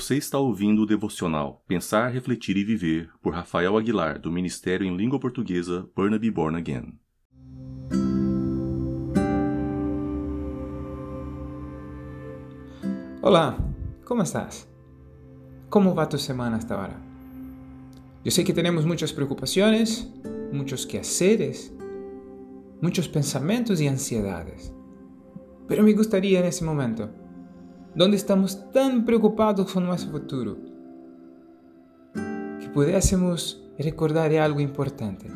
Você está ouvindo o devocional Pensar, Refletir e Viver por Rafael Aguilar, do Ministério em Língua Portuguesa Burnaby Born Again. Olá, como estás? Como va tu semana hasta ahora? Yo sé que tenemos muchas preocupaciones, muchos quehaceres, muchos pensamientos y ansiedades. Pero me gustaría en ese momento donde estamos tan preocupados con nuestro futuro, que pudiésemos recordar algo importante.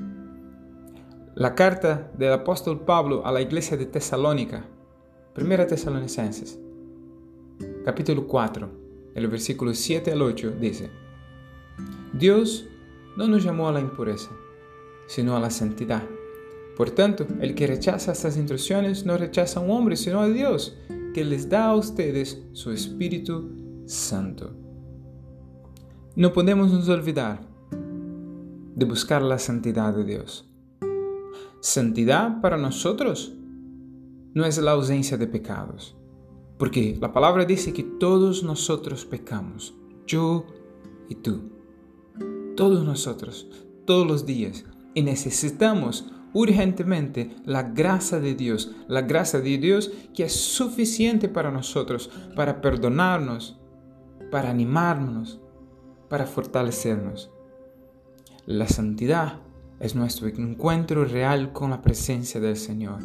La carta del apóstol Pablo a la iglesia de Tesalónica, primera Tesalonicenses, capítulo 4, el versículo 7 al 8, dice, Dios no nos llamó a la impureza, sino a la santidad. Por tanto, el que rechaza estas instrucciones no rechaza a un hombre, sino a Dios, que les da a ustedes su Espíritu Santo. No podemos nos olvidar de buscar la santidad de Dios. Santidad para nosotros no es la ausencia de pecados, porque la palabra dice que todos nosotros pecamos, yo y tú, todos nosotros, todos los días, y necesitamos urgentemente la gracia de Dios, la gracia de Dios que es suficiente para nosotros, para perdonarnos, para animarnos, para fortalecernos. La santidad es nuestro encuentro real con la presencia del Señor,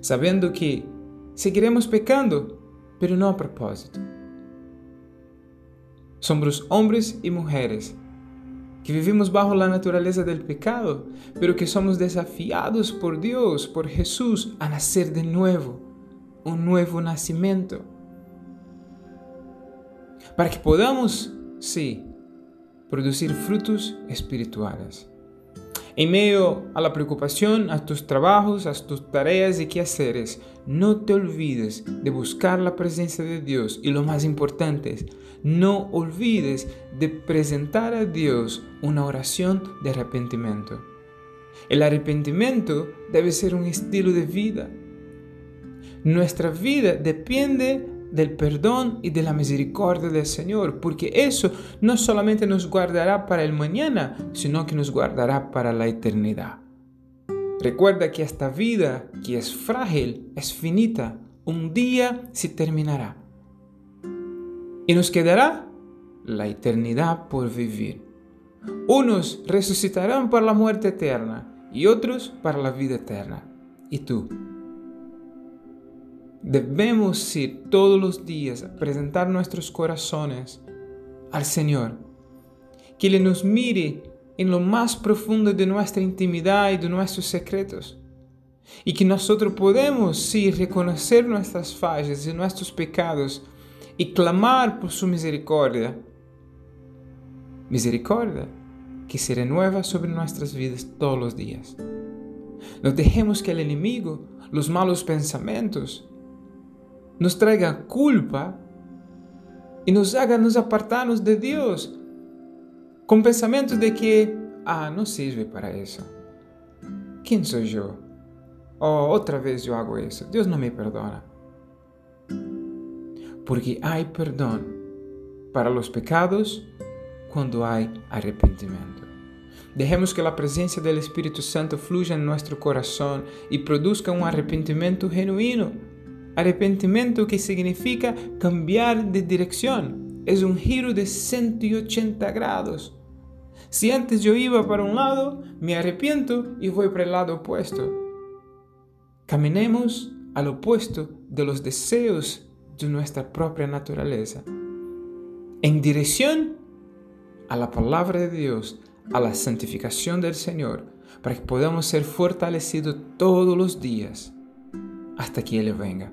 sabiendo que seguiremos pecando, pero no a propósito. Somos hombres y mujeres que vivimos bajo la naturaleza del pecado, pero que somos desafiados por Dios, por Jesús, a nacer de nuevo, un nuevo nacimiento. Para que podamos, sí, producir frutos espirituales. En medio a la preocupación, a tus trabajos, a tus tareas y quehaceres, no te olvides de buscar la presencia de Dios y lo más importante es, no olvides de presentar a Dios una oración de arrepentimiento. El arrepentimiento debe ser un estilo de vida. Nuestra vida depende del perdón y de la misericordia del Señor, porque eso no solamente nos guardará para el mañana, sino que nos guardará para la eternidad. Recuerda que esta vida, que es frágil, es finita, un día se terminará. Y nos quedará la eternidad por vivir. Unos resucitarán para la muerte eterna y otros para la vida eterna. ¿Y tú? Debemos ir todos los días a presentar nuestros corazones al Señor. Que Él nos mire en lo más profundo de nuestra intimidad y de nuestros secretos. Y que nosotros podemos, sí, reconocer nuestras fallas y nuestros pecados y clamar por su misericordia. Misericordia que se renueva sobre nuestras vidas todos los días. No dejemos que el enemigo, los malos pensamientos, nos traiga culpa y nos haga nos apartarnos de Dios con pensamientos de que, ah, no sirve para eso. ¿Quién soy yo? Oh, otra vez yo hago eso. Dios no me perdona. Porque hay perdón para los pecados cuando hay arrepentimiento. Dejemos que la presencia del Espíritu Santo fluya en nuestro corazón y produzca un arrepentimiento genuino Arrepentimiento que significa cambiar de dirección. Es un giro de 180 grados. Si antes yo iba para un lado, me arrepiento y voy para el lado opuesto. Caminemos al opuesto de los deseos de nuestra propia naturaleza. En dirección a la palabra de Dios, a la santificación del Señor, para que podamos ser fortalecidos todos los días hasta que Él venga.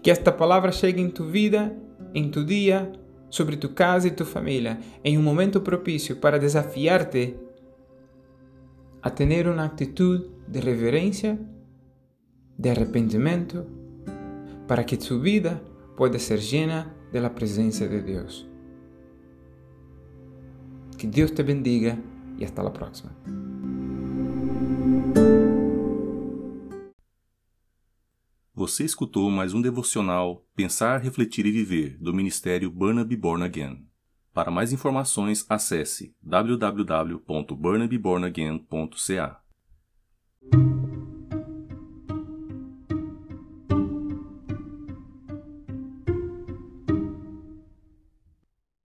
Que esta palavra chegue em tu vida, em tu dia, sobre tu casa e tu família, em um momento propício para desafiar-te a ter uma atitude de reverência, de arrependimento, para que tu vida pueda ser llena de la presencia de Deus. Que Deus te bendiga e hasta la próxima. Você escutou mais um devocional Pensar, Refletir e Viver do Ministério Burnaby Born Again. Para mais informações, acesse www.burnabybornagain.ca.